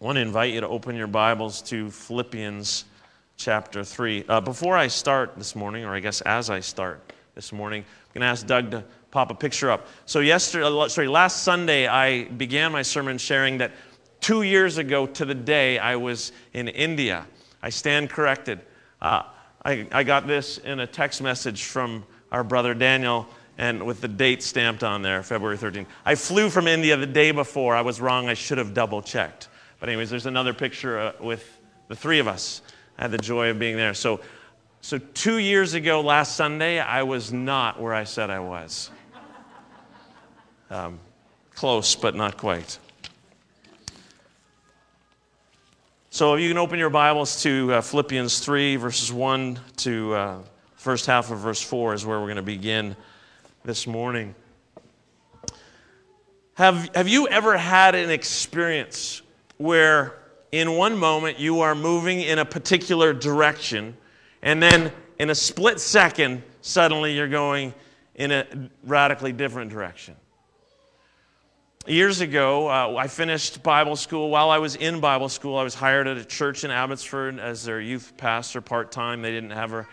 I want to invite you to open your Bibles to Philippians chapter 3. Uh, before I start this morning, or I guess as I start this morning, I'm going to ask Doug to pop a picture up. So, yesterday, uh, sorry, last Sunday, I began my sermon sharing that two years ago to the day I was in India. I stand corrected. Uh, I, I got this in a text message from our brother Daniel and with the date stamped on there, February 13th. I flew from India the day before. I was wrong. I should have double checked. But, anyways, there's another picture uh, with the three of us. I had the joy of being there. So, so, two years ago, last Sunday, I was not where I said I was. Um, close, but not quite. So, if you can open your Bibles to uh, Philippians 3, verses 1 to uh, first half of verse 4 is where we're going to begin this morning. Have, have you ever had an experience where in one moment you are moving in a particular direction, and then in a split second, suddenly you're going in a radically different direction? Years ago, uh, I finished Bible school. While I was in Bible school, I was hired at a church in Abbotsford as their youth pastor part time. They didn't ever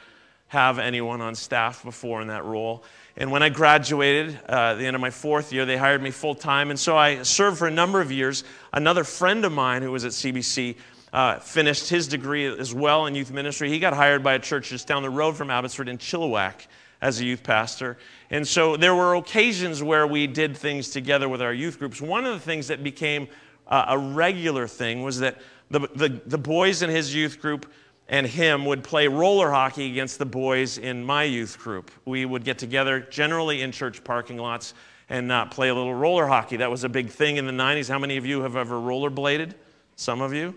have anyone on staff before in that role. And when I graduated uh, at the end of my fourth year, they hired me full time. And so I served for a number of years. Another friend of mine who was at CBC uh, finished his degree as well in youth ministry. He got hired by a church just down the road from Abbotsford in Chilliwack as a youth pastor. And so there were occasions where we did things together with our youth groups. One of the things that became uh, a regular thing was that the, the, the boys in his youth group and him would play roller hockey against the boys in my youth group. We would get together, generally in church parking lots, and uh, play a little roller hockey. That was a big thing in the 90s. How many of you have ever rollerbladed? Some of you?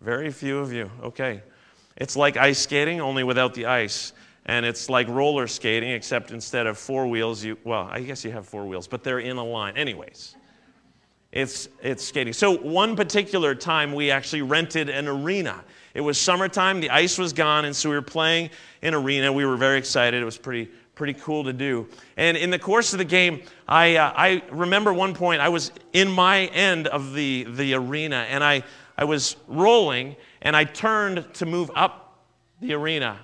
Very few of you. Okay. It's like ice skating, only without the ice. And it's like roller skating, except instead of four wheels, you, well, I guess you have four wheels, but they're in a line. Anyways, it's, it's skating. So, one particular time we actually rented an arena it was summertime, the ice was gone, and so we were playing in arena. We were very excited. It was pretty, pretty cool to do. And in the course of the game, I, uh, I remember one point I was in my end of the, the arena, and I, I was rolling, and I turned to move up the arena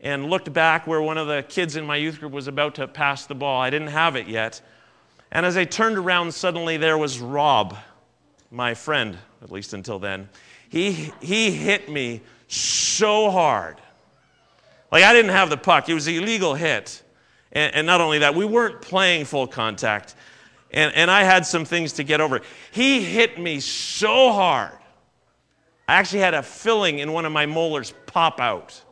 and looked back where one of the kids in my youth group was about to pass the ball. I didn't have it yet. And as I turned around, suddenly there was Rob, my friend, at least until then he, he hit me so hard. Like I didn't have the puck, it was an illegal hit. And, and not only that, we weren't playing full contact. And, and I had some things to get over. He hit me so hard. I actually had a filling in one of my molars pop out.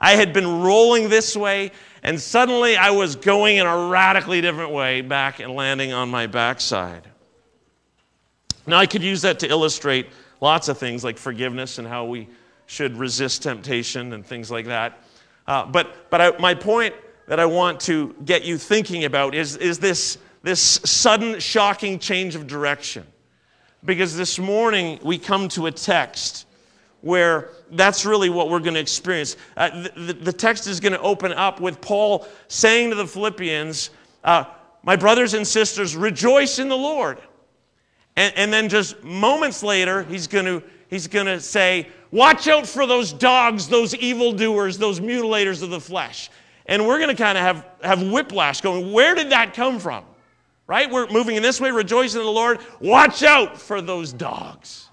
I had been rolling this way, and suddenly I was going in a radically different way back and landing on my backside. Now, I could use that to illustrate lots of things like forgiveness and how we should resist temptation and things like that. Uh, but but I, my point that I want to get you thinking about is, is this, this sudden, shocking change of direction. Because this morning we come to a text where that's really what we're going to experience. Uh, the, the, text is going to open up with Paul saying to the Philippians, uh, My brothers and sisters, rejoice in the Lord. And, and then just moments later, he's going to he's going to say, Watch out for those dogs, those evildoers, those mutilators of the flesh. And we're going to kind of have, have whiplash going, Where did that come from? Right? We're moving in this way, rejoicing in the Lord. Watch out for those dogs.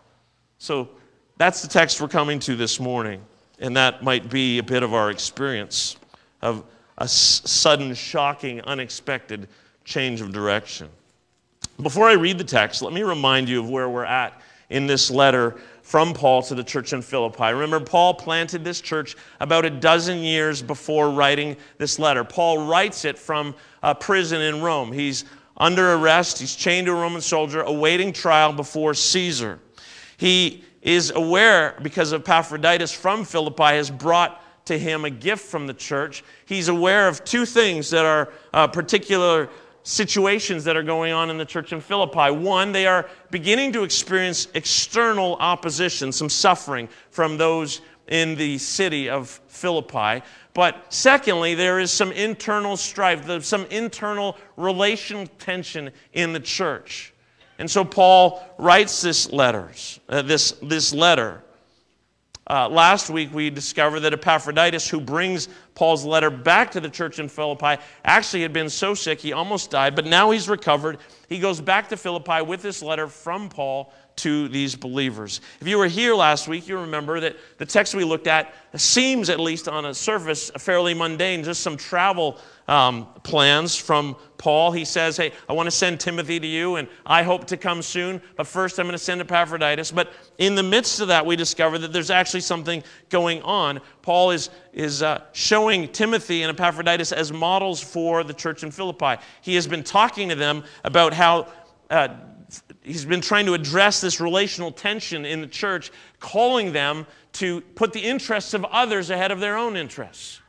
So that's the text we're coming to this morning. And that might be a bit of our experience of a sudden, shocking, unexpected change of direction. Before I read the text, let me remind you of where we're at in this letter from Paul to the church in Philippi. Remember, Paul planted this church about a dozen years before writing this letter. Paul writes it from a prison in Rome. He's under arrest, he's chained to a Roman soldier, awaiting trial before Caesar. He is aware, because of Epaphroditus from Philippi, has brought to him a gift from the church. He's aware of two things that are uh, particular situations that are going on in the church in Philippi. One, they are beginning to experience external opposition, some suffering from those in the city of Philippi. But secondly, there is some internal strife, some internal relational tension in the church. And so Paul writes this letters, uh, this, this letter. Uh, last week we discovered that Epaphroditus, who brings Paul's letter back to the church in Philippi, actually had been so sick he almost died, but now he's recovered. He goes back to Philippi with this letter from Paul to these believers. If you were here last week, you remember that the text we looked at seems, at least on a surface, fairly mundane, just some travel um, plans from Paul. He says, Hey, I want to send Timothy to you, and I hope to come soon, but first I'm going to send Epaphroditus. But in the midst of that, we discover that there's actually something going on. Paul is, is uh, showing Timothy and Epaphroditus as models for the church in Philippi. He has been talking to them about how. Uh, he's been trying to address this relational tension in the church, calling them to put the interests of others ahead of their own interests.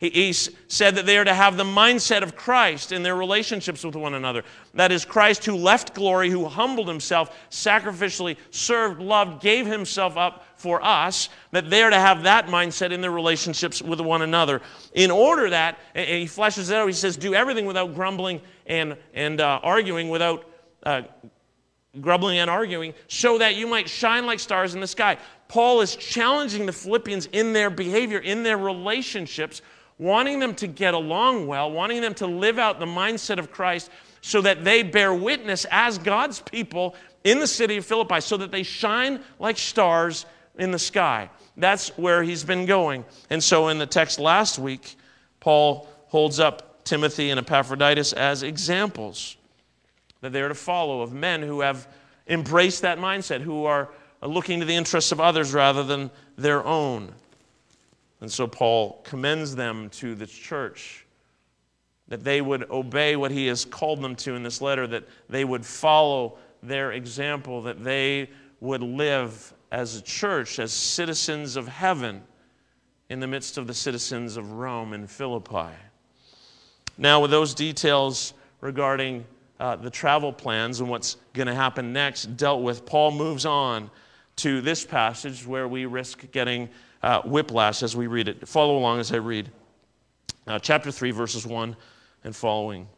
He, said that they are to have the mindset of Christ in their relationships with one another. That is, Christ who left glory, who humbled himself, sacrificially served, loved, gave himself up for us, that they are to have that mindset in their relationships with one another. In order that, and he fleshes it out, he says, do everything without grumbling and, and uh, arguing, without uh, grumbling and arguing, so that you might shine like stars in the sky. Paul is challenging the Philippians in their behavior, in their relationships, wanting them to get along well, wanting them to live out the mindset of Christ so that they bear witness as God's people in the city of Philippi, so that they shine like stars in the sky. That's where he's been going. And so in the text last week, Paul holds up Timothy and Epaphroditus as examples that they are to follow of men who have embraced that mindset, who are looking to the interests of others rather than their own. And so Paul commends them to the church that they would obey what he has called them to in this letter, that they would follow their example, that they would live as a church, as citizens of heaven in the midst of the citizens of Rome and Philippi. Now, with those details regarding uh, the travel plans and what's going to happen next dealt with, Paul moves on to this passage where we risk getting uh, whiplash as we read it. Follow along as I read. Uh, chapter 3, verses 1 and following.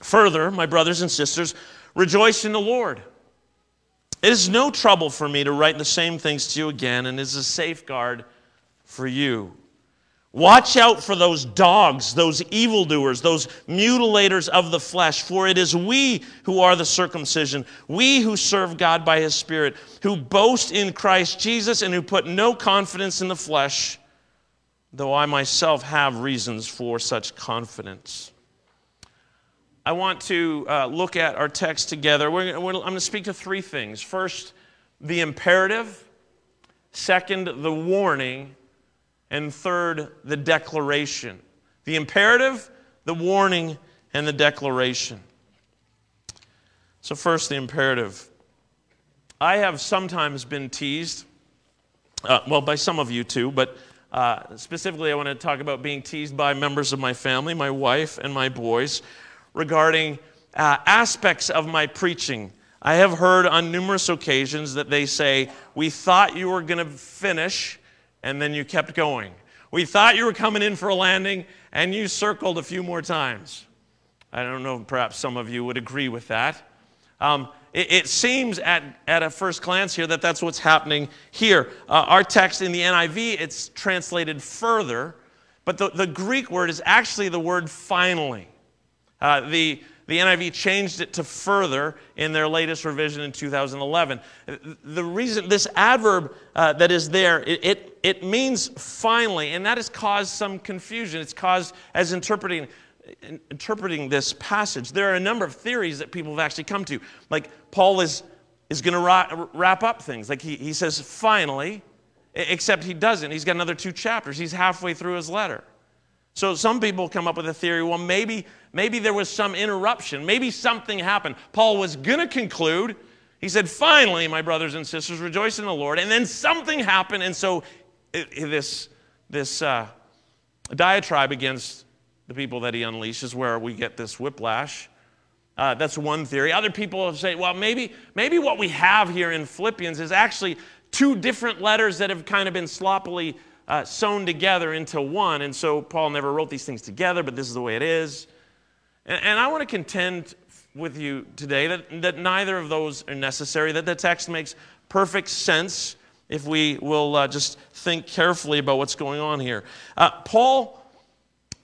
Further, my brothers and sisters, rejoice in the Lord. It is no trouble for me to write the same things to you again, and is a safeguard for you. Watch out for those dogs, those evildoers, those mutilators of the flesh, for it is we who are the circumcision, we who serve God by His Spirit, who boast in Christ Jesus and who put no confidence in the flesh, though I myself have reasons for such confidence. I want to uh, look at our text together. We're, we're, I'm going to speak to three things. First, the imperative. Second, the warning and third, the declaration. The imperative, the warning, and the declaration. So, first, the imperative. I have sometimes been teased, uh, well, by some of you too, but uh, specifically, I want to talk about being teased by members of my family, my wife, and my boys, regarding uh, aspects of my preaching. I have heard on numerous occasions that they say, We thought you were going to finish and then you kept going. We thought you were coming in for a landing, and you circled a few more times. I don't know, perhaps some of you would agree with that. Um, it, it, seems at, at a first glance here that that's what's happening here. Uh, our text in the NIV, it's translated further, but the, the Greek word is actually the word finally. Uh, the, the NIV changed it to further in their latest revision in 2011. The reason, this adverb uh, that is there, it, it, it, means finally, and that has caused some confusion. It's caused, as interpreting, interpreting this passage, there are a number of theories that people have actually come to. Like, Paul is, is going to wrap up things. Like, he, he says, finally, except he doesn't. He's got another two chapters. He's halfway through his letter. So some people come up with a theory well, maybe, maybe there was some interruption. Maybe something happened. Paul was going to conclude. He said, Finally, my brothers and sisters, rejoice in the Lord. And then something happened. And so it, it, this, this uh, diatribe against the people that he unleashes, where we get this whiplash. Uh, that's one theory. Other people said, well, maybe, maybe what we have here in Philippians is actually two different letters that have kind of been sloppily uh, sewn together into one. And so Paul never wrote these things together, but this is the way it is. And, and I want to contend with you today that, that neither of those are necessary, that the text makes perfect sense if we will uh, just think carefully about what's going on here. Uh, Paul,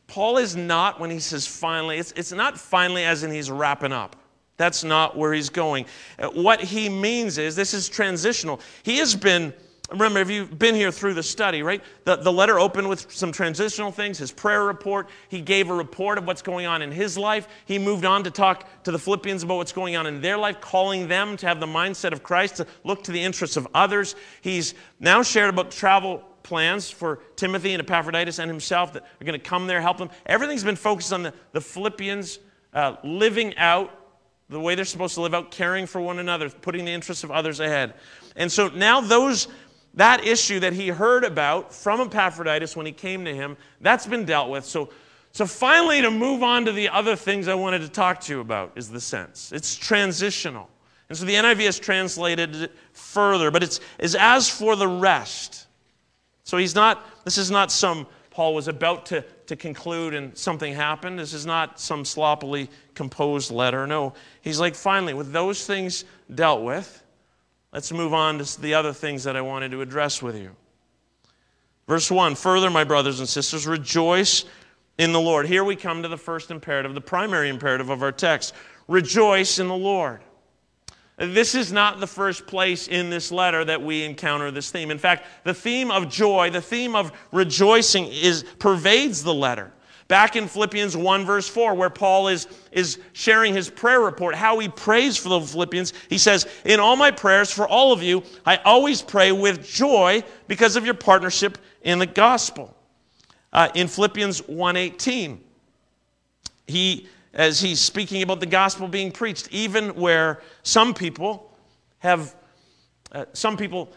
Paul is not, when he says finally, it's, it's not finally as in he's wrapping up. That's not where he's going. Uh, what he means is this is transitional. He has been Remember, if you've been here through the study, right? The, the letter opened with some transitional things, his prayer report. He gave a report of what's going on in his life. He moved on to talk to the Philippians about what's going on in their life, calling them to have the mindset of Christ, to look to the interests of others. He's now shared about travel plans for Timothy and Epaphroditus and himself that are going to come there, help them. Everything's been focused on the, the Philippians uh, living out the way they're supposed to live out, caring for one another, putting the interests of others ahead. And so now those that issue that he heard about from Epaphroditus when he came to him, that's been dealt with. So, so finally, to move on to the other things I wanted to talk to you about is the sense. It's transitional. And so the NIV has translated it further, but it's is as for the rest. So he's not, this is not some Paul was about to, to conclude and something happened. This is not some sloppily composed letter. No, he's like, finally, with those things dealt with, Let's move on to the other things that I wanted to address with you. Verse 1 Further, my brothers and sisters, rejoice in the Lord. Here we come to the first imperative, the primary imperative of our text. Rejoice in the Lord. This is not the first place in this letter that we encounter this theme. In fact, the theme of joy, the theme of rejoicing is pervades the letter. Back in Philippians 1, verse 4, where Paul is, is sharing his prayer report, how he prays for the Philippians, he says, In all my prayers for all of you, I always pray with joy because of your partnership in the gospel. Uh, in Philippians 1:18, he, as he's speaking about the gospel being preached, even where some people have, uh, some people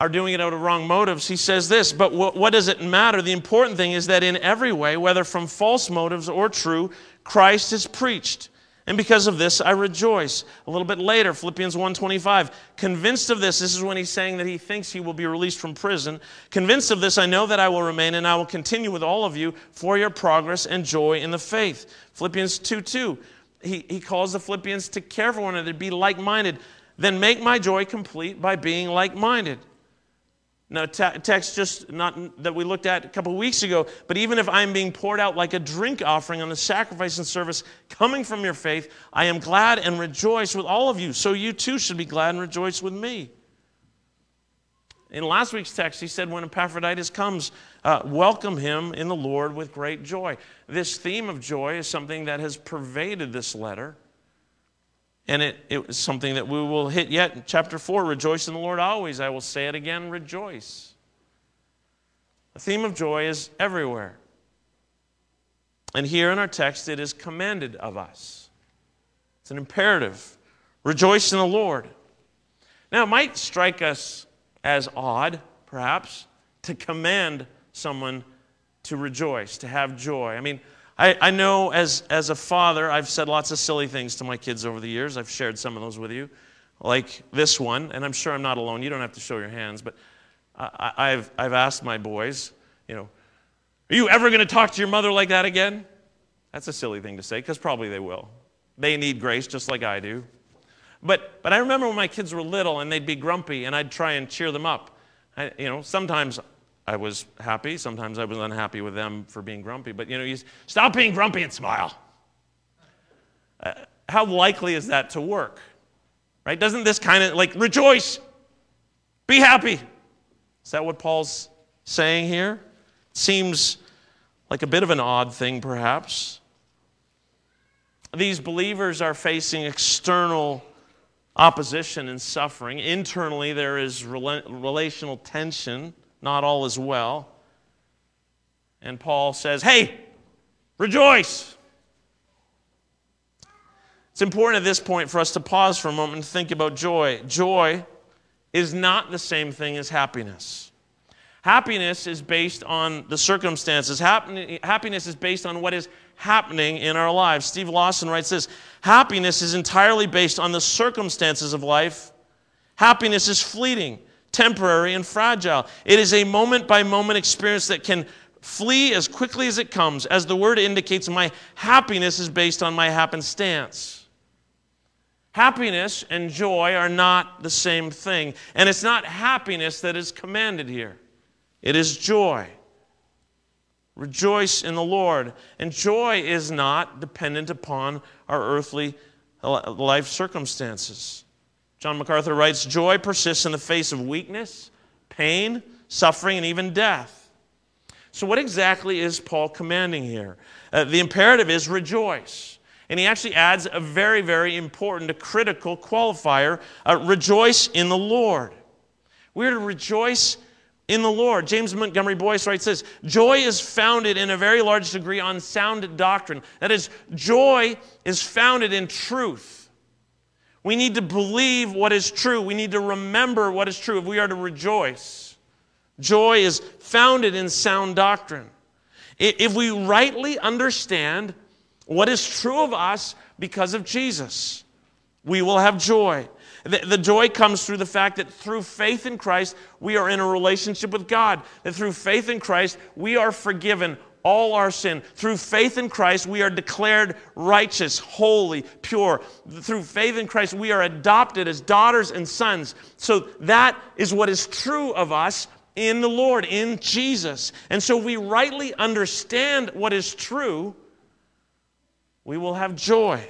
are doing it out of wrong motives, he says this, but what, what, does it matter? The important thing is that in every way, whether from false motives or true, Christ is preached. And because of this, I rejoice. A little bit later, Philippians 1.25, convinced of this, this is when he's saying that he thinks he will be released from prison. Convinced of this, I know that I will remain and I will continue with all of you for your progress and joy in the faith. Philippians 2.2, he, he calls the Philippians to care for one another, to be like-minded. Then make my joy complete by being like-minded. Now, text just not that we looked at a couple weeks ago, but even if I'm being poured out like a drink offering on the sacrifice and service coming from your faith, I am glad and rejoice with all of you. So you too should be glad and rejoice with me. In last week's text, he said, When Epaphroditus comes, uh, welcome him in the Lord with great joy. This theme of joy is something that has pervaded this letter. And it, it was something that we will hit yet in chapter 4 Rejoice in the Lord always. I will say it again rejoice. The theme of joy is everywhere. And here in our text, it is commanded of us. It's an imperative. Rejoice in the Lord. Now, it might strike us as odd, perhaps, to command someone to rejoice, to have joy. I mean, I, I know as, as a father, I've said lots of silly things to my kids over the years. I've shared some of those with you, like this one, and I'm sure I'm not alone. You don't have to show your hands, but I, I've, I've asked my boys, you know, are you ever going to talk to your mother like that again? That's a silly thing to say, because probably they will. They need grace just like I do. But, but I remember when my kids were little and they'd be grumpy, and I'd try and cheer them up. I, you know, sometimes I was happy. Sometimes I was unhappy with them for being grumpy. But you know, you stop being grumpy and smile. Uh, how likely is that to work? Right? Doesn't this kind of like rejoice, be happy? Is that what Paul's saying here? Seems like a bit of an odd thing, perhaps. These believers are facing external opposition and suffering. Internally, there is relational tension not all is well. And Paul says, Hey, rejoice. It's important at this point for us to pause for a moment and think about joy. Joy is not the same thing as happiness. Happiness is based on the circumstances. Happiness is based on what is happening in our lives. Steve Lawson writes this Happiness is entirely based on the circumstances of life. Happiness is fleeting temporary and fragile. It is a moment by moment experience that can flee as quickly as it comes. As the word indicates, my happiness is based on my happenstance. Happiness and joy are not the same thing. And it's not happiness that is commanded here, it is joy. Rejoice in the Lord. And joy is not dependent upon our earthly life circumstances. John MacArthur writes Joy persists in the face of weakness, pain, suffering, and even death. So, what exactly is Paul commanding here? Uh, the imperative is rejoice. And he actually adds a very, very important, a critical qualifier uh, rejoice in the Lord. We're to rejoice in the Lord. James Montgomery Boice writes this Joy is founded in a very large degree on sound doctrine. That is, joy is founded in truth. We need to believe what is true. We need to remember what is true if we are to rejoice. Joy is founded in sound doctrine. If we rightly understand what is true of us because of Jesus, we will have joy. The, joy comes through the fact that through faith in Christ, we are in a relationship with God. That through faith in Christ, we are forgiven all our sin. Through faith in Christ, we are declared righteous, holy, pure. Through faith in Christ, we are adopted as daughters and sons. So that is what is true of us in the Lord, in Jesus. And so we rightly understand what is true, we will have joy.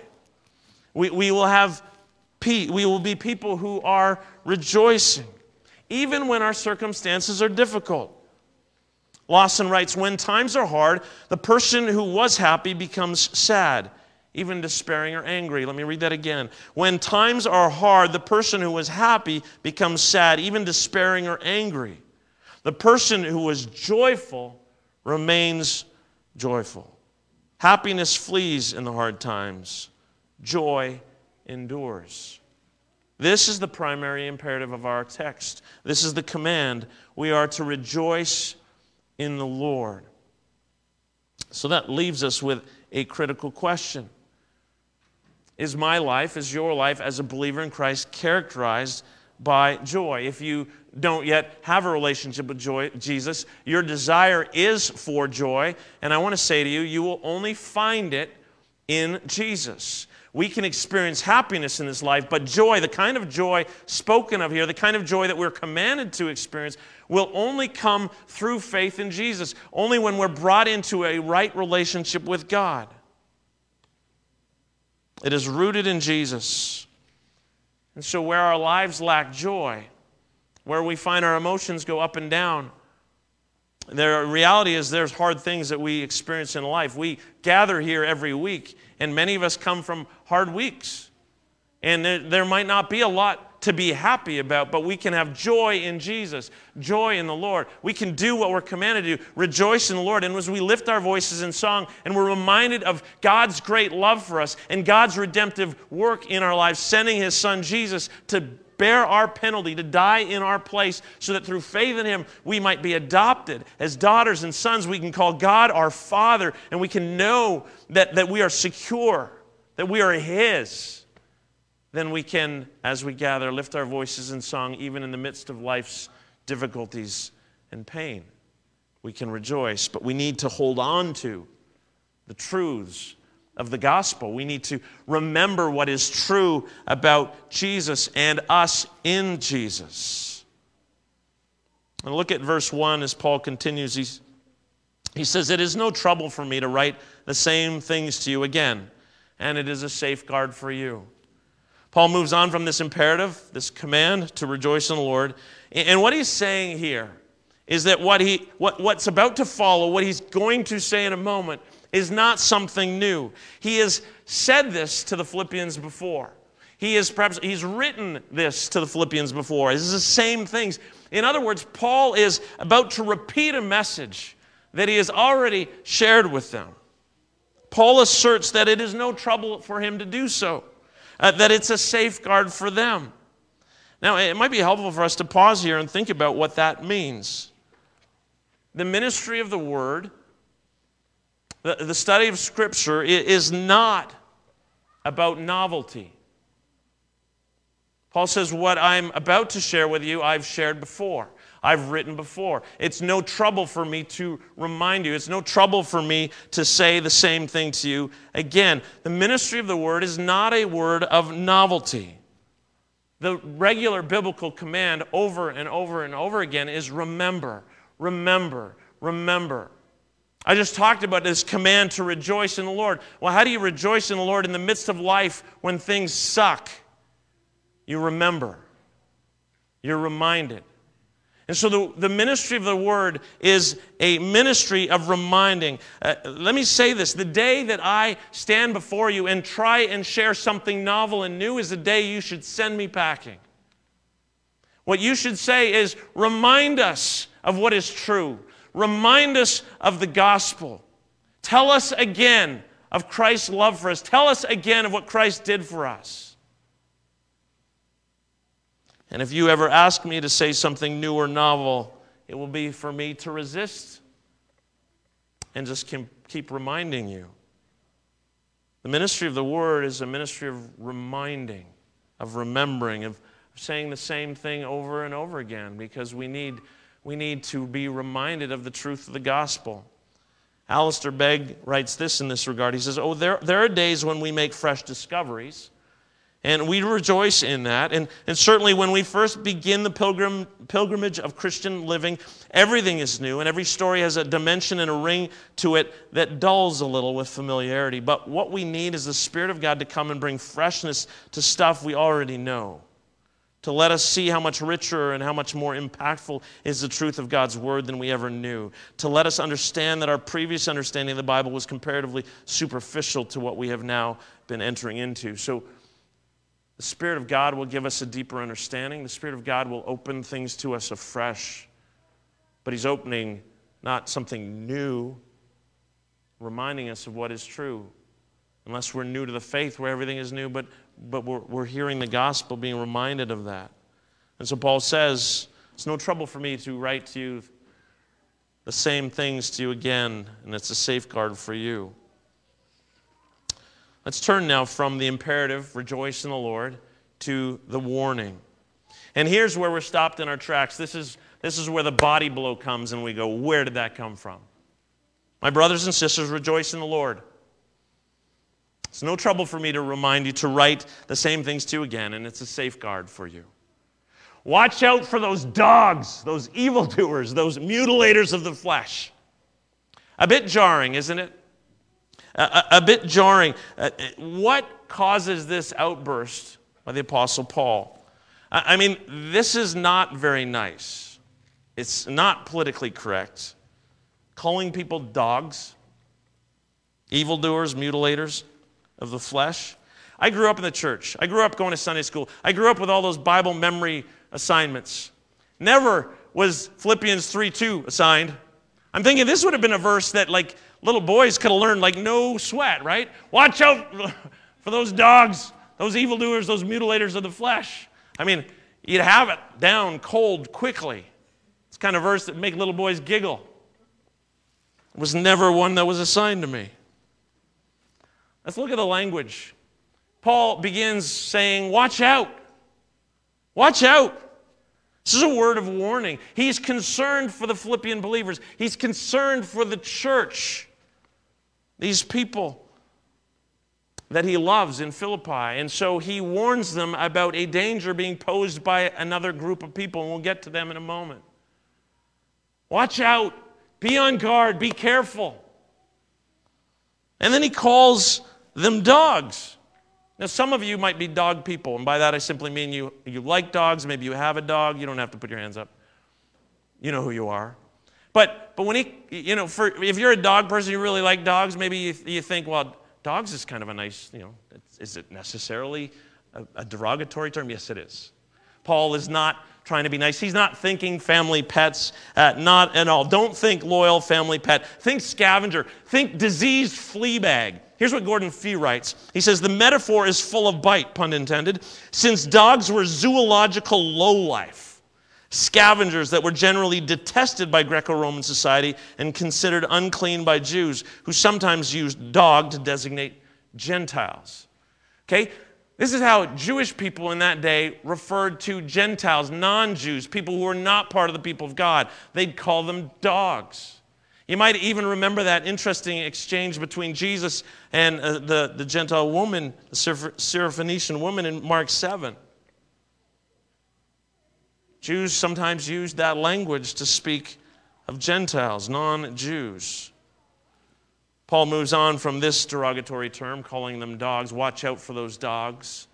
We, we will have peace. We will be people who are rejoicing, even when our circumstances are difficult. Lawson writes When times are hard, the person who was happy becomes sad, even despairing or angry. Let me read that again. When times are hard, the person who was happy becomes sad, even despairing or angry. The person who was joyful remains joyful. Happiness flees in the hard times, joy endures. This is the primary imperative of our text. This is the command. We are to rejoice in the Lord. So that leaves us with a critical question Is my life, is your life as a believer in Christ characterized by joy? If you don't yet have a relationship with joy, Jesus, your desire is for joy. And I want to say to you, you will only find it in Jesus. We can experience happiness in this life, but joy, the kind of joy spoken of here, the kind of joy that we're commanded to experience, will only come through faith in Jesus, only when we're brought into a right relationship with God. It is rooted in Jesus. And so, where our lives lack joy, where we find our emotions go up and down, the reality is there's hard things that we experience in life. We gather here every week, and many of us come from hard weeks. And there, there might not be a lot to be happy about, but we can have joy in Jesus, joy in the Lord. We can do what we're commanded to do, rejoice in the Lord. And as we lift our voices in song and we're reminded of God's great love for us and God's redemptive work in our lives, sending His Son Jesus to bear our penalty, to die in our place, so that through faith in Him we might be adopted as daughters and sons. We can call God our Father, and we can know that, that we are secure, that we are His then we can, as we gather, lift our voices in song, even in the midst of life's difficulties and pain. We can rejoice, but we need to hold on to the truths of the gospel. We need to remember what is true about Jesus and us in Jesus. And look at verse 1 as Paul continues. He's, he says, It is no trouble for me to write the same things to you again, and it is a safeguard for you. Paul moves on from this imperative, this command to rejoice in the Lord. And what he's saying here is that what he, what, what's about to follow, what he's going to say in a moment, is not something new. He has said this to the Philippians before. He has perhaps he's written this to the Philippians before. This is the same things. In other words, Paul is about to repeat a message that he has already shared with them. Paul asserts that it is no trouble for him to do so uh, that it's a safeguard for them. Now, it might be helpful for us to pause here and think about what that means. The ministry of the Word, the, the study of Scripture, is not about novelty. Paul says, What I'm about to share with you, I've shared before. I've written before. It's no trouble for me to remind you. It's no trouble for me to say the same thing to you again. The ministry of the word is not a word of novelty. The regular biblical command over and over and over again is remember, remember, remember. I just talked about this command to rejoice in the Lord. Well, how do you rejoice in the Lord in the midst of life when things suck? You remember, you're reminded. And so the, the ministry of the word is a ministry of reminding. Uh, let me say this the day that I stand before you and try and share something novel and new is the day you should send me packing. What you should say is remind us of what is true, remind us of the gospel. Tell us again of Christ's love for us, tell us again of what Christ did for us. And if you ever ask me to say something new or novel, it will be for me to resist and just keep reminding you. The ministry of the word is a ministry of reminding, of remembering, of saying the same thing over and over again because we need, we need to be reminded of the truth of the gospel. Alistair Begg writes this in this regard. He says, Oh, there, there are days when we make fresh discoveries and we rejoice in that. And, and certainly when we first begin the pilgrim, pilgrimage of Christian living, everything is new, and every story has a dimension and a ring to it that dulls a little with familiarity. But what we need is the Spirit of God to come and bring freshness to stuff we already know. To let us see how much richer and how much more impactful is the truth of God's Word than we ever knew. To let us understand that our previous understanding of the Bible was comparatively superficial to what we have now been entering into. So, the Spirit of God will give us a deeper understanding. The Spirit of God will open things to us afresh. But He's opening not something new, reminding us of what is true. Unless we're new to the faith where everything is new, but, but we're, we're hearing the gospel, being reminded of that. And so Paul says, It's no trouble for me to write to you the same things to you again, and it's a safeguard for you. Let's turn now from the imperative, rejoice in the Lord, to the warning. And here's where we're stopped in our tracks. This is, this is where the body blow comes, and we go, where did that come from? My brothers and sisters, rejoice in the Lord. It's no trouble for me to remind you to write the same things to you again, and it's a safeguard for you. Watch out for those dogs, those evildoers, those mutilators of the flesh. A bit jarring, isn't it? A, a bit jarring. Uh, what causes this outburst by the Apostle Paul? I mean, this is not very nice. It's not politically correct. Calling people dogs, evildoers, mutilators of the flesh. I grew up in the church. I grew up going to Sunday school. I grew up with all those Bible memory assignments. Never was Philippians 3 2 assigned. I'm thinking this would have been a verse that, like, little boys could have learned like no sweat, right? Watch out for those dogs, those evildoers, those mutilators of the flesh. I mean, you'd have it down cold quickly. It's kind of verse that make little boys giggle. It was never one that was assigned to me. Let's look at the language. Paul begins saying, Watch out. Watch out. This is a word of warning. He's concerned for the Philippian believers, he's concerned for the church. These people that he loves in Philippi. And so he warns them about a danger being posed by another group of people, and we'll get to them in a moment. Watch out, be on guard, be careful. And then he calls them dogs. Now, some of you might be dog people, and by that I simply mean you, you like dogs, maybe you have a dog, you don't have to put your hands up. You know who you are. But, but when he, you know, for, if you're a dog person, you really like dogs, maybe you, you think, well, dogs is kind of a nice, you know, is it necessarily a, a derogatory term? Yes, it is. Paul is not trying to be nice. He's not thinking family pets, uh, not at all. Don't think loyal family pet. Think scavenger. Think diseased flea bag. Here's what Gordon Fee writes. He says, The metaphor is full of bite, pun intended, since dogs were zoological lowlife scavengers that were generally detested by Greco Roman society and considered unclean by Jews, who sometimes used dog to designate Gentiles. Okay? This is how Jewish people in that day referred to Gentiles, non Jews, people who were not part of the people of God. They'd call them dogs. You might even remember that interesting exchange between Jesus and uh, the, the Gentile woman, the Syrophoenician woman in Mark 7. Jews sometimes used that language to speak of Gentiles, non Jews. Paul moves on from this derogatory term, calling them dogs. Watch out for those dogs.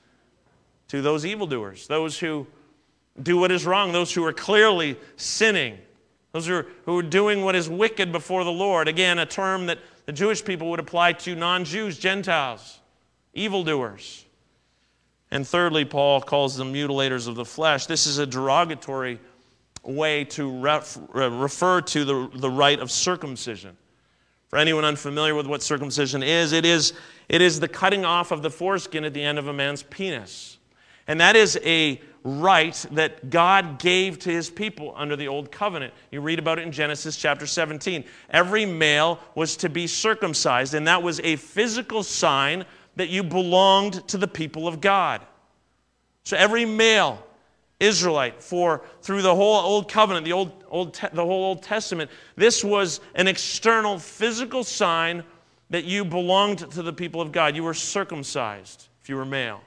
To those evildoers, those who do what is wrong, those who are clearly sinning, those who are, who are doing what is wicked before the Lord. Again, a term that the Jewish people would apply to non Jews, Gentiles, evildoers. And thirdly, Paul calls them mutilators of the flesh. This is a derogatory way to ref, uh, refer to the, the rite of circumcision. For anyone unfamiliar with what circumcision is, it is, it is the cutting off of the foreskin at the end of a man's penis. And that is a rite that God gave to his people under the old covenant. You read about it in Genesis chapter 17. Every male was to be circumcised, and that was a physical sign that you belonged to the people of God. So every male Israelite for through the whole old covenant, the old, old the whole Old Testament, this was an external physical sign that you belonged to the people of God. You were circumcised if you were male.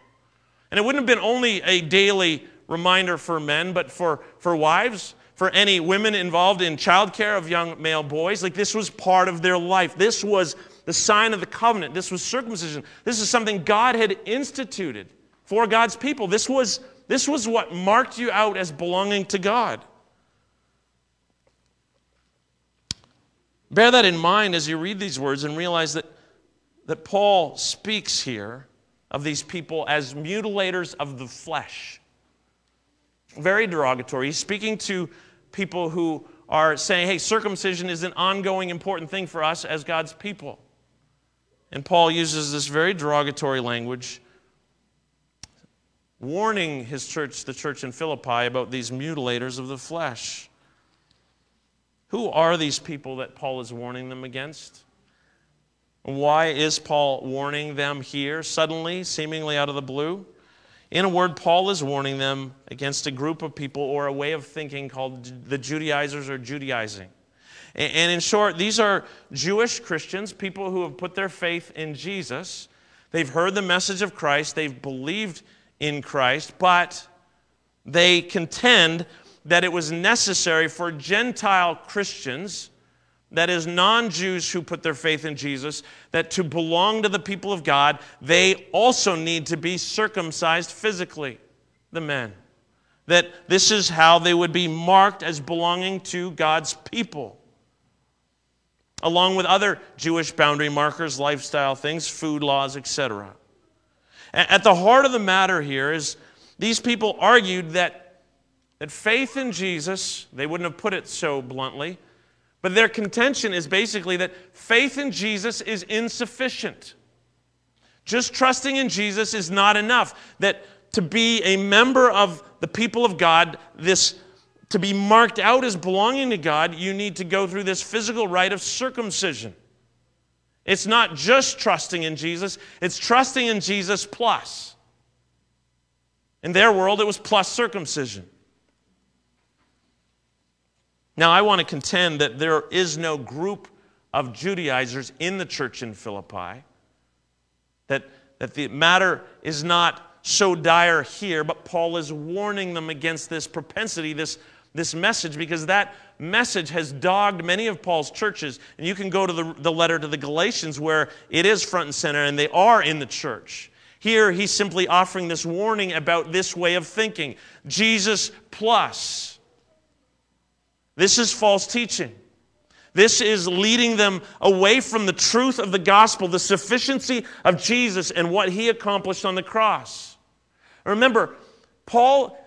And it wouldn't have been only a daily reminder for men, but for, for wives, for any women involved in childcare of young male boys. Like this was part of their life. This was the sign of the covenant. This was circumcision. This is something God had instituted for God's people. This was this was what marked you out as belonging to God. Bear that in mind as you read these words and realize that, that Paul speaks here of these people as mutilators of the flesh. Very derogatory. He's speaking to people who are saying, hey, circumcision is an ongoing important thing for us as God's people. And Paul uses this very derogatory language warning his church, the church in Philippi, about these mutilators of the flesh. Who are these people that Paul is warning them against? Why is Paul warning them here suddenly, seemingly out of the blue? In a word, Paul is warning them against a group of people or a way of thinking called the Judaizers or Judaizing. And in short, these are Jewish Christians, people who have put their faith in Jesus. They've heard the message of Christ, they've believed in Christ, but they contend that it was necessary for Gentile Christians, that is, non Jews who put their faith in Jesus, that to belong to the people of God, they also need to be circumcised physically, the men. That this is how they would be marked as belonging to God's people. Along with other Jewish boundary markers, lifestyle things, food laws, etc. At the heart of the matter here is these people argued that, that faith in Jesus, they wouldn't have put it so bluntly, but their contention is basically that faith in Jesus is insufficient. Just trusting in Jesus is not enough. That to be a member of the people of God, this to be marked out as belonging to God, you need to go through this physical rite of circumcision. It's not just trusting in Jesus, it's trusting in Jesus plus. In their world, it was plus circumcision. Now, I want to contend that there is no group of Judaizers in the church in Philippi, that, that the matter is not so dire here, but Paul is warning them against this propensity, this this message because that message has dogged many of Paul's churches. And you can go to the, the letter to the Galatians where it is front and center and they are in the church. Here, he's simply offering this warning about this way of thinking Jesus plus. This is false teaching. This is leading them away from the truth of the gospel, the sufficiency of Jesus and what he accomplished on the cross. Remember, Paul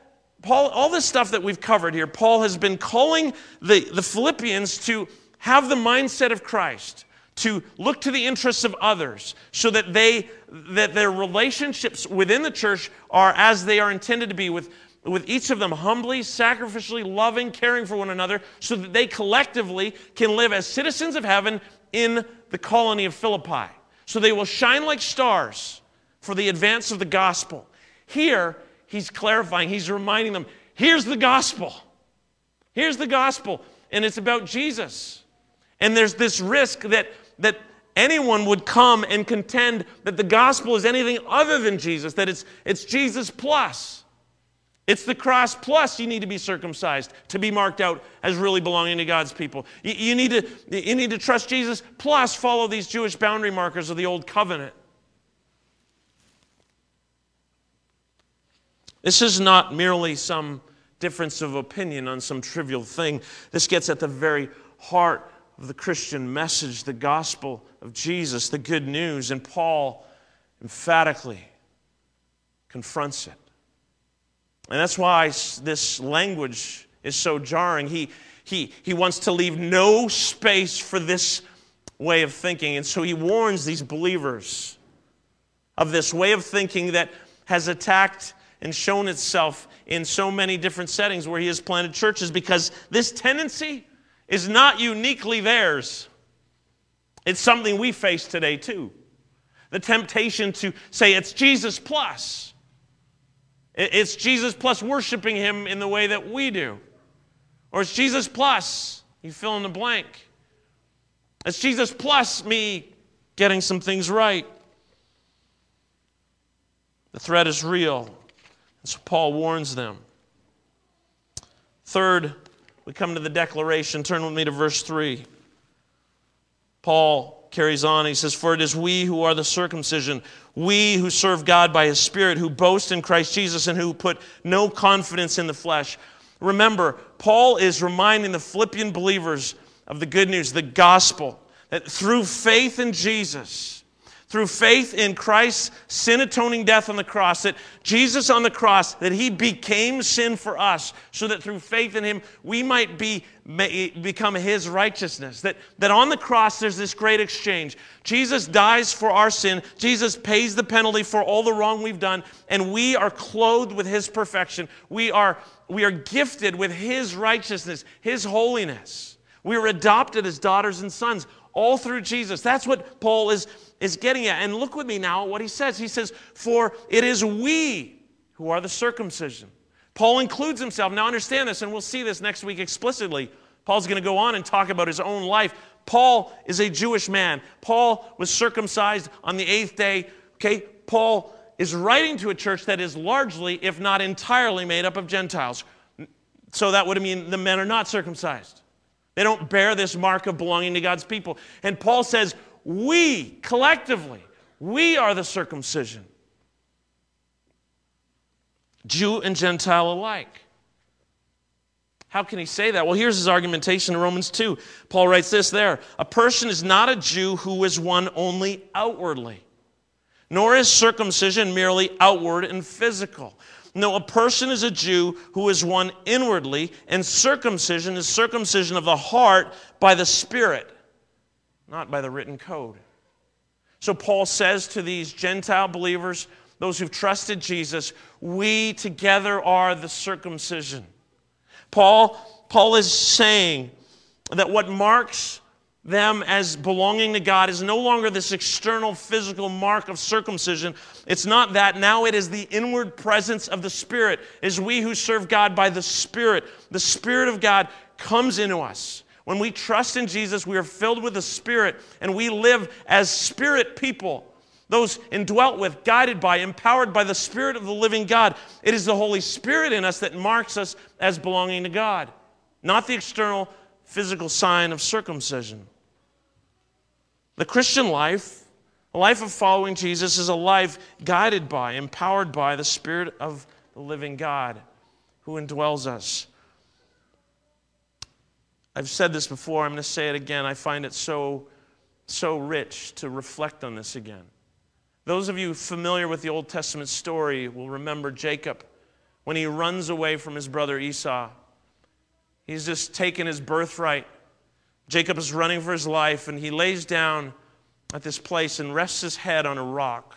Paul, all this stuff that we've covered here, Paul has been calling the, the Philippians to have the mindset of Christ, to look to the interests of others, so that they that their relationships within the church are as they are intended to be, with, with each of them humbly, sacrificially, loving, caring for one another, so that they collectively can live as citizens of heaven in the colony of Philippi. So they will shine like stars for the advance of the gospel. Here, he's clarifying, he's reminding them here's the gospel. Here's the gospel, and it's about Jesus. And there's this risk that, that anyone would come and contend that the gospel is anything other than Jesus, that it's, it's Jesus plus. It's the cross plus you need to be circumcised to be marked out as really belonging to God's people. You, you, need to, you need to trust Jesus plus follow these Jewish boundary markers of the old covenant. This is not merely some difference of opinion on some trivial thing. This gets at the very heart of the Christian message, the gospel of Jesus, the good news. And Paul emphatically confronts it. And that's why this language is so jarring. He, he, he wants to leave no space for this way of thinking. And so he warns these believers of this way of thinking that has attacked and shown itself in so many different settings where he has planted churches because this tendency is not uniquely theirs. It's something we face today too. The temptation to say it's Jesus plus. It's Jesus plus worshiping him in the way that we do. Or it's Jesus plus, you fill in the blank. It's Jesus plus me getting some things right. The threat is real. So Paul warns them. Third, we come to the declaration. Turn with me to verse 3. Paul carries on. He says, For it is we who are the circumcision, we who serve God by his Spirit, who boast in Christ Jesus, and who put no confidence in the flesh. Remember, Paul is reminding the Philippian believers of the good news, the gospel, that through faith in Jesus, through faith in Christ's sin atoning death on the cross, that Jesus on the cross, that he became sin for us, so that through faith in him we might be, become his righteousness. That, that on the cross there's this great exchange. Jesus dies for our sin, Jesus pays the penalty for all the wrong we've done, and we are clothed with his perfection. We are, we are gifted with his righteousness, his holiness. We are adopted as daughters and sons all through Jesus. That's what Paul is is getting at. And look with me now at what he says. He says, For it is we who are the circumcision. Paul includes himself. Now understand this, and we'll see this next week explicitly. Paul's going to go on and talk about his own life. Paul is a Jewish man. Paul was circumcised on the eighth day. Okay, Paul is writing to a church that is largely, if not entirely, made up of Gentiles. So that would mean the men are not circumcised. They don't bear this mark of belonging to God's people. And Paul says, we, collectively, we are the circumcision. Jew and Gentile alike. How can he say that? Well, here's his argumentation in Romans 2. Paul writes this there A person is not a Jew who is one only outwardly, nor is circumcision merely outward and physical. No, a person is a Jew who is one inwardly, and circumcision is circumcision of the heart by the Spirit not by the written code. So Paul says to these Gentile believers, those who've trusted Jesus, we together are the circumcision. Paul, Paul is saying that what marks them as belonging to God is no longer this external physical mark of circumcision. It's not that. Now it is the inward presence of the Spirit. Is we who serve God by the Spirit. The Spirit of God comes into us. When we trust in Jesus, we are filled with the Spirit and we live as Spirit people. Those indwelt with, guided by, empowered by the Spirit of the living God. It is the Holy Spirit in us that marks us as belonging to God, not the external physical sign of circumcision. The Christian life, a life of following Jesus, is a life guided by, empowered by the Spirit of the living God who indwells us. I've said this before, I'm going to say it again. I find it so, so rich to reflect on this again. Those of you familiar with the Old Testament story will remember Jacob when he runs away from his brother Esau. He's just taken his birthright. Jacob is running for his life, and he lays down at this place and rests his head on a rock.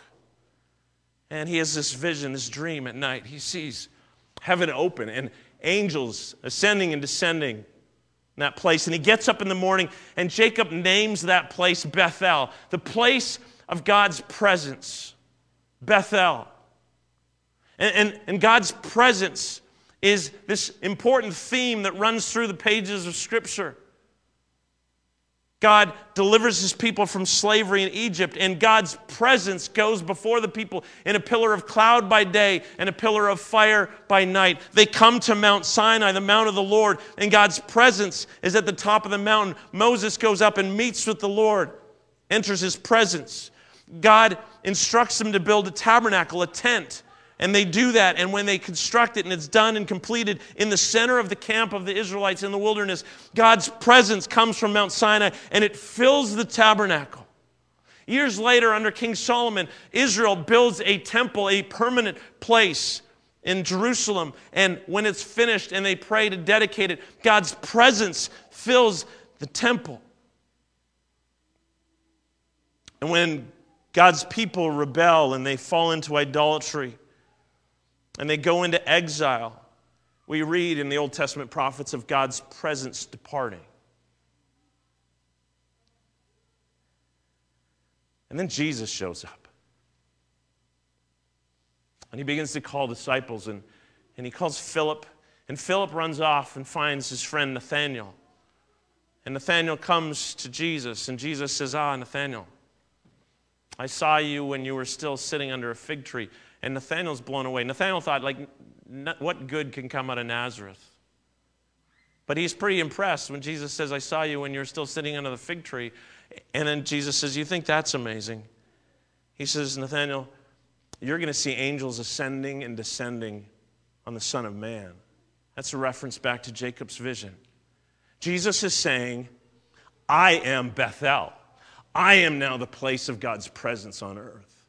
And he has this vision, this dream at night. He sees heaven open and angels ascending and descending in that place. And he gets up in the morning, and Jacob names that place Bethel, the place of God's presence. Bethel. And, and, and, God's presence is this important theme that runs through the pages of Scripture. God delivers his people from slavery in Egypt, and God's presence goes before the people in a pillar of cloud by day and a pillar of fire by night. They come to Mount Sinai, the mount of the Lord, and God's presence is at the top of the mountain. Moses goes up and meets with the Lord, enters his presence. God instructs them to build a tabernacle, a tent. And they do that. And when they construct it and it's done and completed in the center of the camp of the Israelites in the wilderness, God's presence comes from Mount Sinai and it fills the tabernacle. Years later, under King Solomon, Israel builds a temple, a permanent place in Jerusalem. And when it's finished and they pray to dedicate it, God's presence fills the temple. And when God's people rebel and they fall into idolatry, and they go into exile, we read in the Old Testament prophets of God's presence departing. And then Jesus shows up. And he begins to call disciples, and, and he calls Philip. And Philip runs off and finds his friend Nathanael. And Nathanael comes to Jesus, and Jesus says, Ah, Nathanael, I saw you when you were still sitting under a fig tree. And Nathanael's blown away. Nathanael thought, like, what good can come out of Nazareth? But he's pretty impressed when Jesus says, I saw you when you were still sitting under the fig tree. And then Jesus says, You think that's amazing? He says, Nathanael, you're going to see angels ascending and descending on the Son of Man. That's a reference back to Jacob's vision. Jesus is saying, I am Bethel. I am now the place of God's presence on earth.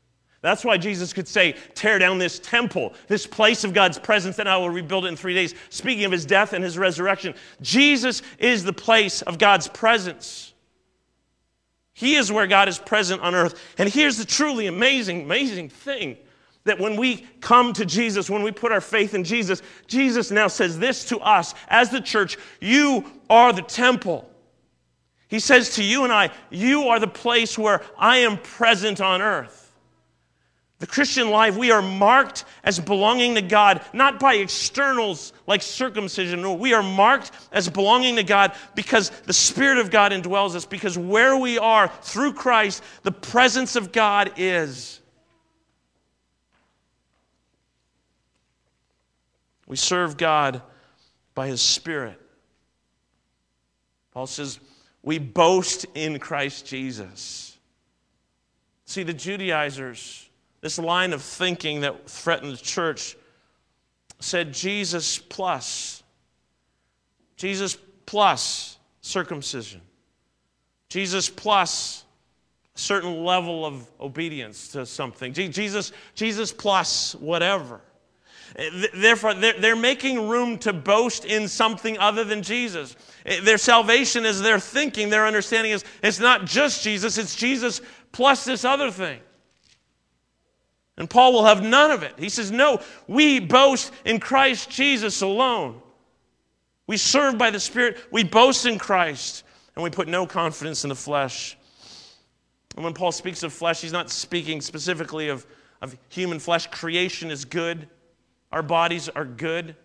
That's why Jesus could say, Tear down this temple, this place of God's presence, and I will rebuild it in three days. Speaking of his death and his resurrection, Jesus is the place of God's presence. He is where God is present on earth. And here's the truly amazing, amazing thing that when we come to Jesus, when we put our faith in Jesus, Jesus now says this to us as the church You are the temple. He says to you and I, You are the place where I am present on earth. The Christian life, we are marked as belonging to God, not by externals like circumcision. No, we are marked as belonging to God because the Spirit of God indwells us, because where we are through Christ, the presence of God is. We serve God by His Spirit. Paul says, we boast in Christ Jesus. See, the Judaizers, this line of thinking that threatened the church said Jesus plus. Jesus plus circumcision. Jesus plus a certain level of obedience to something. Jesus, Jesus plus whatever. Eh, therefore, they're making room to boast in something other than Jesus. Eh, their salvation is their thinking, their understanding is it's not just Jesus, it's Jesus plus this other thing. And Paul will have none of it. He says, No, we boast in Christ Jesus alone. We serve by the Spirit, we boast in Christ, and we put no confidence in the flesh. And when Paul speaks of flesh, he's not speaking specifically of, of human flesh. Creation is good, our bodies are good.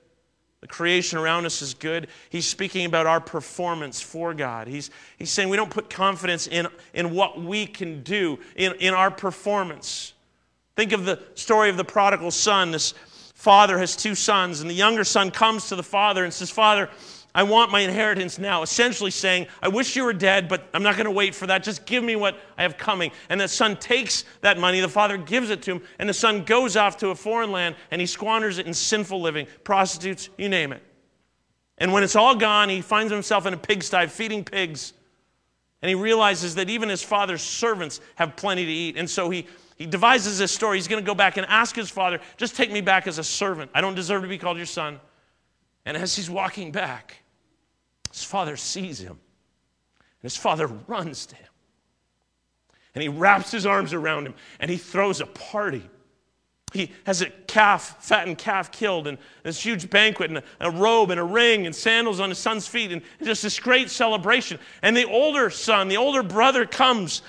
The creation around us is good. He's speaking about our performance for God. He's, he's saying we don't put confidence in, in what we can do, in, in our performance. Think of the story of the prodigal son. This father has two sons, and the younger son comes to the father and says, Father, I want my inheritance now. Essentially saying, I wish you were dead, but I'm not going to wait for that. Just give me what I have coming. And the son takes that money, the father gives it to him, and the son goes off to a foreign land and he squanders it in sinful living, prostitutes, you name it. And when it's all gone, he finds himself in a pigsty feeding pigs. And he realizes that even his father's servants have plenty to eat. And so he he devises this story. He's going to go back and ask his father, just take me back as a servant. I don't deserve to be called your son. And as he's walking back, his father sees him. And his father runs to him. And he wraps his arms around him and he throws a party. He has a calf, fattened calf killed, and this huge banquet, and a, robe, and a ring, and sandals on his son's feet, and just this great celebration. And the older son, the older brother comes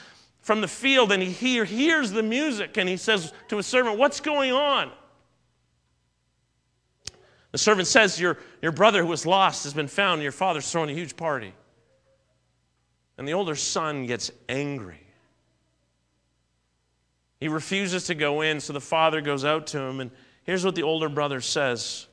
from the field and he hear, hears the music and he says to his servant, What's going on? The servant says, Your, your brother who was lost has been found, and your father's throwing a huge party. And the older son gets angry. He refuses to go in, so the father goes out to him, and here's what the older brother says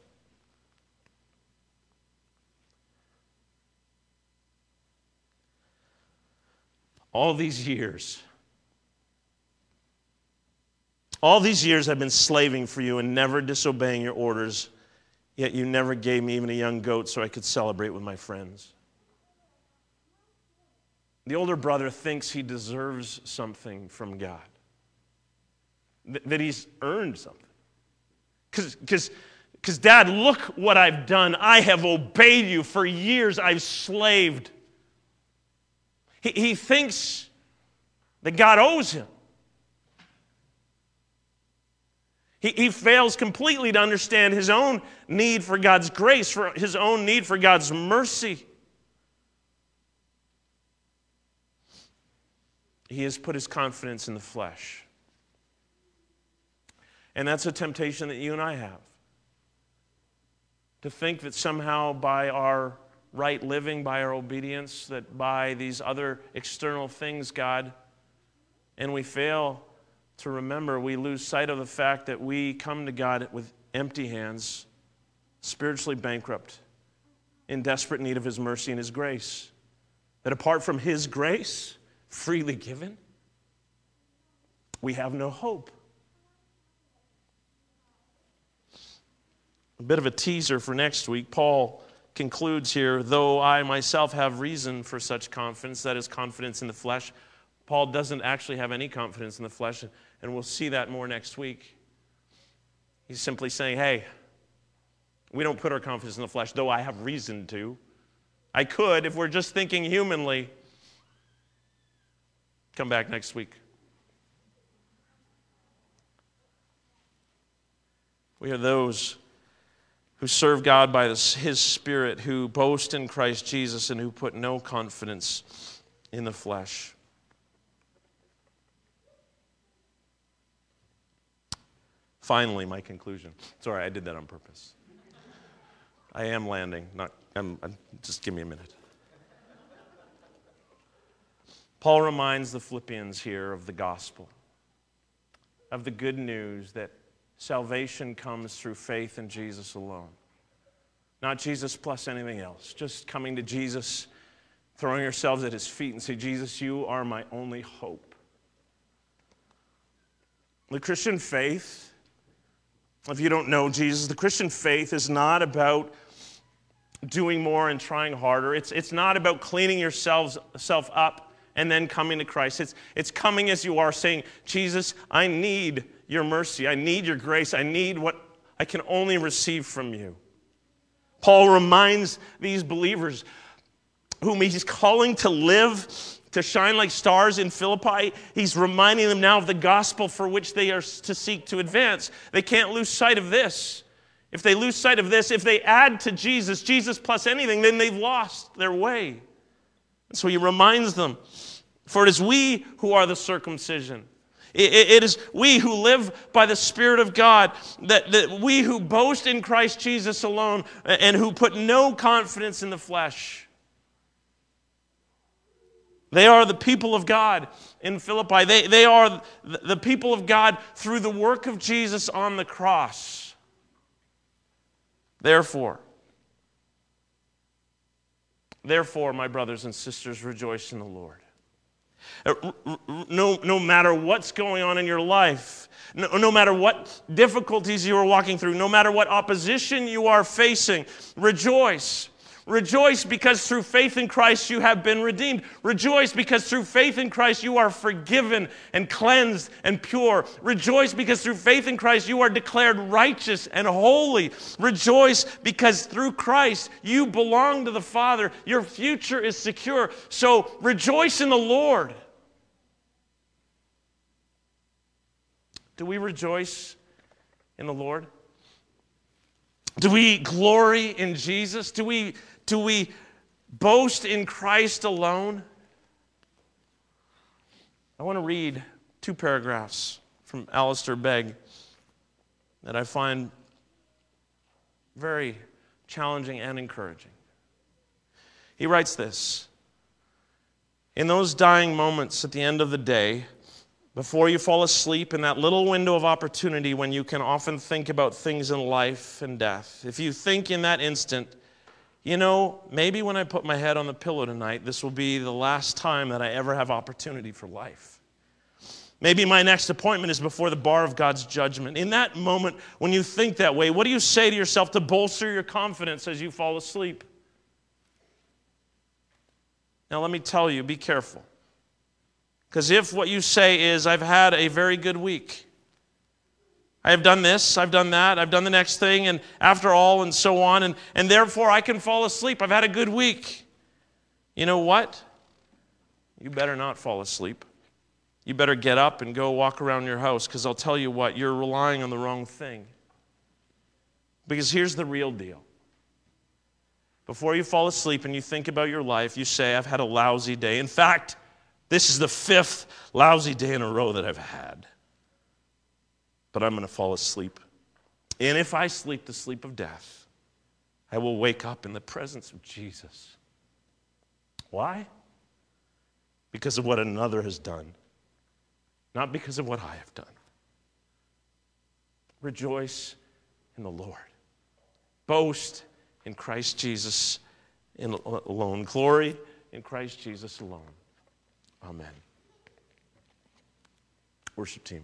All these years, all these years I've been slaving for you and never disobeying your orders, yet you never gave me even a young goat so I could celebrate with my friends. The older brother thinks he deserves something from God, that he's earned something. Because, Dad, look what I've done. I have obeyed you for years, I've slaved. He, he thinks that God owes him. He, he fails completely to understand his own need for God's grace, for his own need for God's mercy. He has put his confidence in the flesh. And that's a temptation that you and I have. To think that somehow by our right living, by our obedience, that by these other external things, God, and we fail to remember, we lose sight of the fact that we come to God with empty hands, spiritually bankrupt, in desperate need of His mercy and His grace. That apart from His grace, freely given, we have no hope. A bit of a teaser for next week. Paul concludes here, though I myself have reason for such confidence, that is, confidence in the flesh. Paul doesn't actually have any confidence in the flesh, and we'll see that more next week. He's simply saying, hey, we don't put our confidence in the flesh, though I have reason to. I could if we're just thinking humanly. Come back next week. We are those who serve God by His Spirit, who boast in Christ Jesus, and who put no confidence in the flesh. Finally, my conclusion. Sorry, I did that on purpose. I am landing. Not. I'm, I'm, just give me a minute. Paul reminds the Philippians here of the gospel, of the good news that salvation comes through faith in Jesus alone. Not Jesus plus anything else, just coming to Jesus, throwing yourselves at his feet and say, Jesus, you are my only hope. The Christian faith, if you don't know Jesus, the Christian faith is not about doing more and trying harder. It's, it's not about cleaning yourselves self up and then coming to Christ. It's, it's coming as you are, saying, Jesus, I need your mercy. I need your grace. I need what I can only receive from you. Paul reminds these believers whom he's calling to live, to shine like stars in Philippi, he's reminding them now of the gospel for which they are to seek to advance. They can't lose sight of this. If they lose sight of this, if they add to Jesus, Jesus plus anything, then they've lost their way. And So he reminds them For it is we who are the circumcision. It is we who live by the Spirit of God, that, that we who boast in Christ Jesus alone and who put no confidence in the flesh. They are the people of God in Philippi. They, they are the people of God through the work of Jesus on the cross. Therefore, Therefore, my brothers and sisters, rejoice in the Lord. Uh, no, no matter what's going on in your life, no, no matter what difficulties you are walking through, no matter what opposition you are facing, rejoice. Rejoice because through faith in Christ you have been redeemed. Rejoice because through faith in Christ you are forgiven and cleansed and pure. Rejoice because through faith in Christ you are declared righteous and holy. Rejoice because through Christ you belong to the Father. Your future is secure. So rejoice in the Lord. Do we rejoice in the Lord? Do we glory in Jesus? Do we do we boast in Christ alone? I want to read two paragraphs from Alistair Begg that I find very challenging and encouraging. He writes this In those dying moments at the end of the day, before you fall asleep in that little window of opportunity when you can often think about things in life and death, if you think in that instant, you know, maybe when I put my head on the pillow tonight, this will be the last time that I ever have opportunity for life. Maybe my next appointment is before the bar of God's judgment. In that moment, when you think that way, what do you say to yourself to bolster your confidence as you fall asleep? Now, let me tell you be careful. Because if what you say is, I've had a very good week, I have done this, I've done that, I've done the next thing, and after all, and so on, and, and therefore I can fall asleep. I've had a good week. You know what? You better not fall asleep. You better get up and go walk around your house because I'll tell you what, you're relying on the wrong thing. Because here's the real deal. Before you fall asleep and you think about your life, you say, I've had a lousy day. In fact, this is the fifth lousy day in a row that I've had but I'm going to fall asleep. And if I sleep the sleep of death, I will wake up in the presence of Jesus. Why? Because of what another has done, not because of what I have done. Rejoice in the Lord. Boast in Christ Jesus alone. Glory in Christ Jesus alone. Amen. Worship team.